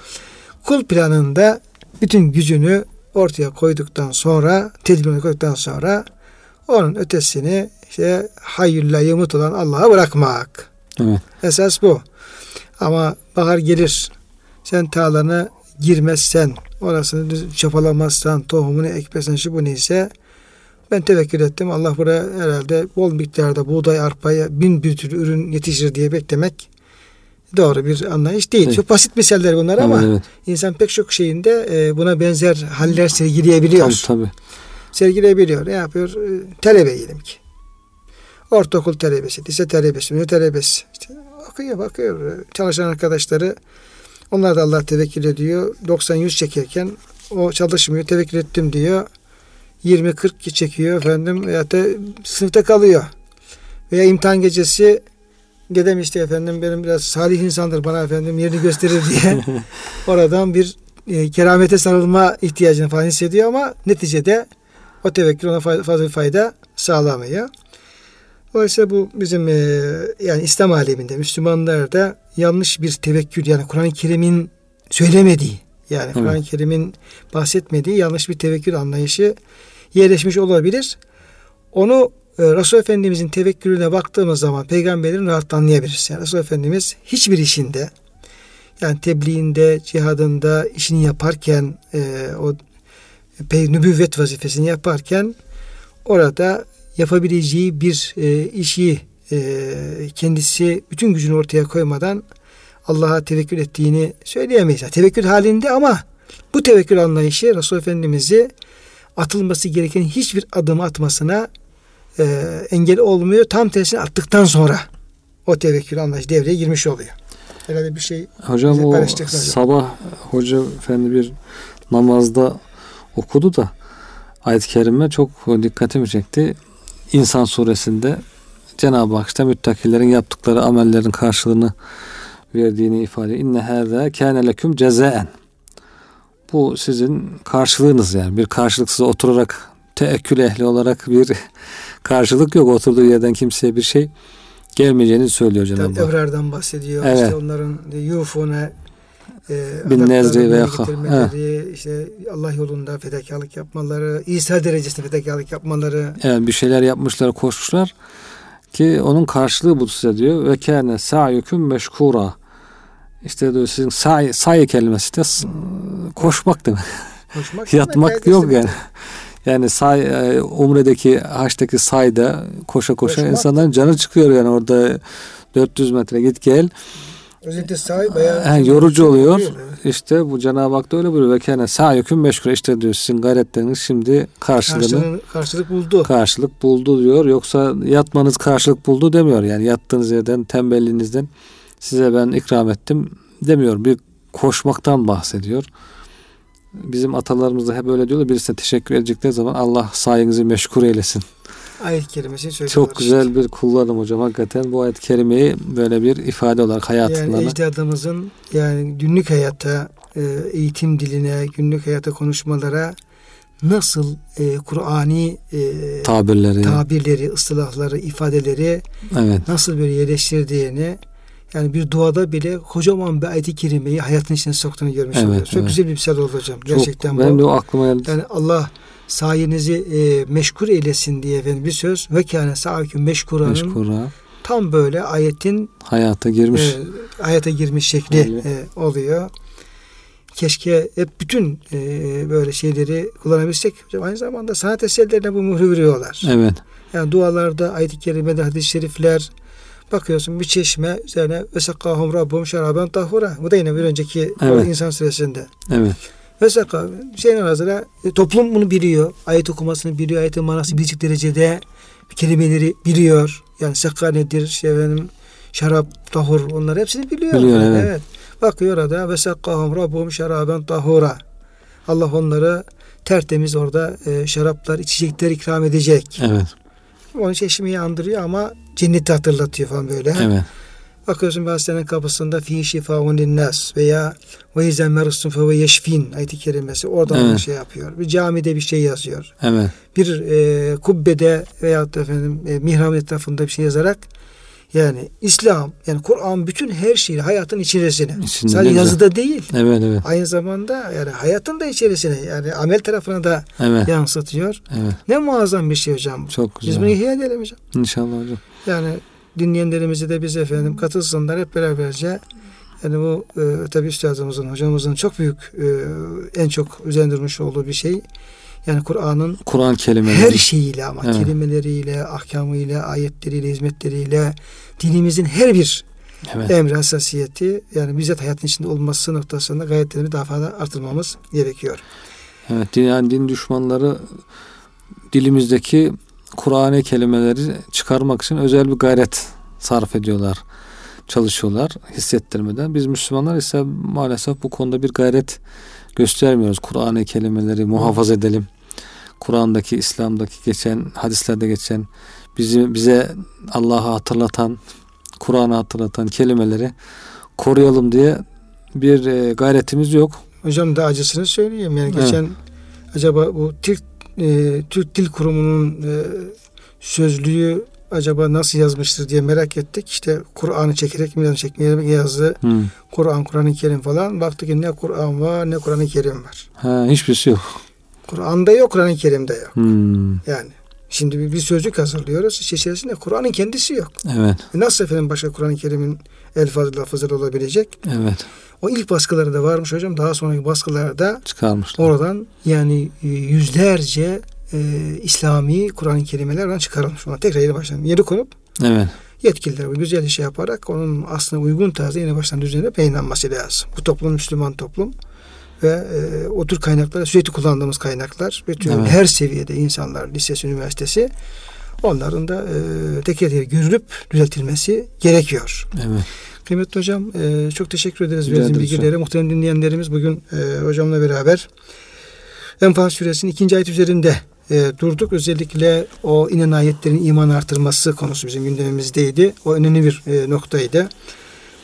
kul planında bütün gücünü ortaya koyduktan sonra, tedbirini koyduktan sonra onun ötesini işte hayyülle yumut olan Allah'a bırakmak. Evet. Esas bu. Ama bahar gelir. Sen tarlanı girmezsen, orasını düz çapalamazsan, tohumunu ekmezsen şu bu neyse ben tevekkül ettim. Allah buraya herhalde bol miktarda buğday, arpaya bin bir tür ürün yetişir diye beklemek doğru bir anlayış değil. Evet. Çok basit misaller bunlar ama Evet, evet. insan pek çok şeyinde e, buna benzer haller sergileyebiliyor. Tabii tabii. Sergileyebiliyor. Ne yapıyor? E, Talebe diyelim ki. Ortaokul talebesi, lise talebesi, üniversite talebesi. İşte okuyor, bakıyor. Çalışan arkadaşları onlar da Allah tevekkül ediyor. 90-100 çekerken o çalışmıyor. Tevekkül ettim diyor. 20-40 çekiyor efendim. Veya da sınıfta kalıyor. Veya imtihan gecesi dedem işte efendim benim biraz salih insandır bana efendim yerini gösterir diye oradan bir e, keramete sarılma ihtiyacını falan hissediyor ama neticede o tevekkül ona fa- fazla bir fayda sağlamıyor. Dolayısıyla bu bizim e, yani İslam aleminde Müslümanlarda yanlış bir tevekkül yani Kur'an-ı Kerim'in söylemediği yani Kur'an-ı Kerim'in bahsetmediği yanlış bir tevekkül anlayışı yerleşmiş olabilir. Onu e, Resul Efendimizin tevekkülüne baktığımız zaman peygamberin rahat anlayabiliriz. Yani Resul Efendimiz hiçbir işinde yani tebliğinde, cihadında işini yaparken e, o nübüvvet vazifesini yaparken orada yapabileceği bir e, işi e, kendisi bütün gücünü ortaya koymadan Allah'a tevekkül ettiğini söyleyemeyiz. Yani tevekkül halinde ama bu tevekkül anlayışı Resul Efendimiz'i atılması gereken hiçbir adım atmasına e, engel olmuyor. Tam tersine attıktan sonra o tevekkül anlayışı devreye girmiş oluyor. Herhalde bir şey Hocam o sabah hoca efendi bir namazda okudu da ayet-i kerime çok dikkatimi çekti. İnsan suresinde Cenab-ı Hak işte müttakilerin yaptıkları amellerin karşılığını verdiğini ifade ediyor. İnne hâzâ kâne leküm cezaen. Bu sizin karşılığınız yani. Bir karşılıksız oturarak teekkül ehli olarak bir karşılık yok. Oturduğu yerden kimseye bir şey gelmeyeceğini söylüyor Cenab-ı Hak. Ebrar'dan bahsediyor. Evet. İşte onların yufune e, Bin nezri ve getirmeleri, işte Allah yolunda fedakarlık yapmaları, İsa derecesinde fedakarlık yapmaları. Evet bir şeyler yapmışlar, koşmuşlar ki onun karşılığı bu size diyor. Ve kâne sa'yüküm meşkura. İşte diyor sizin say, say kelimesi de koşmak demek. Koşmak Yatmak yok yani. Yani say, e, umredeki haçtaki sayda koşa koşa Koşmak. insanların canı çıkıyor yani orada 400 metre git gel. Özellikle say bayağı Ha, yorucu oluyor. Evet. İşte bu Cenab-ı Hak da öyle buyuruyor. Ve kâne sa'yüküm meşkura. İşte diyor sizin gayretleriniz şimdi karşılığını Karşılık, karşılık buldu. karşılık buldu diyor. Yoksa yatmanız karşılık buldu demiyor. Yani yattığınız yerden tembelliğinizden size ben ikram ettim demiyor. Bir koşmaktan bahsediyor. Bizim atalarımız da hep öyle diyorlar. Birisine teşekkür edecekleri zaman Allah sayenizi meşgul eylesin. Ayet kelimesini söylüyorlar. Çok güzel bir kullanım hocam. Hakikaten bu ayet-i kerimeyi böyle bir ifade olarak hayatından Yani ecdadımızın yani günlük hayata, e, eğitim diline, günlük hayata konuşmalara nasıl e, Kur'ani e, tabirleri. tabirleri, ıslahları, ifadeleri evet. nasıl böyle yerleştirdiğini yani bir duada bile kocaman bir ayet-i kerimeyi hayatın içine soktuğunu görmüş Evet, oluyoruz. Çok evet. güzel bir misal oldu hocam. Çok, Gerçekten ben bu. de o aklıma geldi. Yani Allah sayenizi e, meşgul eylesin diye efendim bir söz ve kâne sa'aküm meşkuranın Meşkura. tam böyle ayetin Hayata girmiş. e, hayata girmiş şekli Öyle. e, oluyor. Keşke hep bütün e, böyle şeyleri kullanabilsek. Aynı zamanda sanat eserlerine bu mührü veriyorlar. Evet. Yani dualarda, ayet-i kerimede, hadis-i şerifler bakıyorsun bir çeşme üzerine ve sakahum rabbum şaraben tahura. Bu da yine bir önceki Evet. insan süresinde. Evet. Ve sakah şeyin arasında e, toplum bunu biliyor. Ayet okumasını biliyor. Ayetin manası bilecek derecede kelimeleri biliyor. Yani sakka nedir? Şey efendim, şarap, tahur onlar hepsini biliyor. Biliyor, evet. Bakıyor orada ve sakkahum rabbum şaraben tahura. Allah onları tertemiz orada e, şaraplar, içecekler ikram edecek. Evet. Onun çeşmeyi andırıyor ama cenneti hatırlatıyor falan böyle. Evet. Bakıyorsun bir hastanenin kapısında fi şifaun linnas veya ve izen merustum fe ve yeşfin ayeti kerimesi oradan Evet. bir şey yapıyor. Bir camide bir şey yazıyor. Evet. Bir e, kubbede veyahut da efendim e, mihrabın etrafında bir şey yazarak yani İslam yani Kur'an bütün her şeyi hayatın içerisine. İçinde Sadece güzel. yazıda değil. Evet. Evet. Aynı zamanda yani hayatın da içerisine yani amel tarafına da Evet. yansıtıyor. Evet. Ne muazzam bir şey hocam. Çok Biz bunu güzel. ihya edelim hocam. İnşallah hocam. Yani dinleyenlerimizi de biz efendim katılsınlar hep beraberce. Yani bu e, tabi üstadımızın, hocamızın çok büyük e, en çok üzerinde durmuş olduğu bir şey. Yani Kur'an'ın Kur'an kelimeleri. her şeyiyle ama Evet. kelimeleriyle, ahkamıyla, ayetleriyle, hizmetleriyle dinimizin her bir Evet. emri hassasiyeti yani bizzat hayatın içinde olması noktasında gayretlerimizi daha fazla artırmamız gerekiyor. Evet. Din, yani din düşmanları dilimizdeki Kur'an'ı kelimeleri çıkarmak için özel bir gayret sarf ediyorlar. Çalışıyorlar hissettirmeden. Biz Müslümanlar ise maalesef bu konuda bir gayret göstermiyoruz. Kur'an'ı kelimeleri muhafaza edelim. Kur'an'daki, İslam'daki geçen, hadislerde geçen, bizi bize Allah'ı hatırlatan, Kur'an'ı hatırlatan kelimeleri koruyalım diye bir e, gayretimiz yok. Hocam da acısını söyleyeyim. Yani Evet. geçen acaba bu Türk e, Türk Dil Kurumu'nun e, sözlüğü acaba nasıl yazmıştır diye merak ettik. İşte Kur'an'ı çekerek mi çekmeyerek yazdı. Hmm. Kur'an, Kur'an-ı Kerim falan. Baktık ki ne Kur'an var ne Kur'an-ı Kerim var. Ha, hiçbir şey yok. Kur'an'da yok, Kur'an-ı Kerim'de yok. Hmm. Yani şimdi bir, bir sözlük hazırlıyoruz. İçerisinde Kur'an'ın kendisi yok. Evet, E Nasıl efendim başka Kur'an-ı Kerim'in elfazı lafızları olabilecek? evet. O ilk baskıları da varmış hocam. Daha sonraki baskılarda Çıkarmışlar. Oradan yani e, yüzlerce e, İslami Kur'an-ı Kerimeler oradan çıkarılmış. Ona tekrar yeni baştan yeri konup Evet, yetkililer bu güzel işi yaparak onun aslına uygun tarzda yeni baştan düzenlenip yayınlanması lazım. Bu toplum Müslüman toplum ve e, o tür kaynaklar sürekli kullandığımız kaynaklar bütün Evet. her seviyede insanlar lisesi, üniversitesi onların da e, teker teker görülüp düzeltilmesi gerekiyor. evet. Kıymetli hocam e, çok teşekkür ederiz verdiğiniz bilgilere. Muhterem dinleyenlerimiz bugün e, hocamla beraber Enfal suresinin ikinci ayet üzerinde e, durduk. Özellikle o inen ayetlerin iman artırması konusu bizim gündemimizdeydi. O önemli bir e, noktaydı.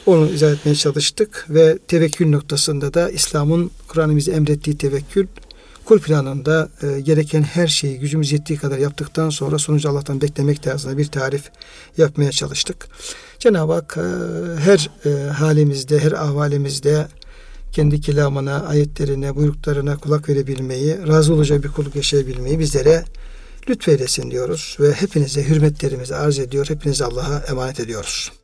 Onu izah etmeye çalıştık ve tevekkül noktasında da İslam'ın Kur'an'ın emrettiği tevekkül kul planında e, gereken her şeyi gücümüz yettiği kadar yaptıktan sonra sonucu Allah'tan beklemek tarzında bir tarif yapmaya çalıştık. Cenab-ı Hak e, her e, halimizde, her ahvalimizde kendi kelamına, ayetlerine, buyruklarına kulak verebilmeyi, razı olacağı bir kulluk yaşayabilmeyi bizlere lütfeylesin diyoruz ve hepinize hürmetlerimizi arz ediyor. Hepinizi Allah'a emanet ediyoruz.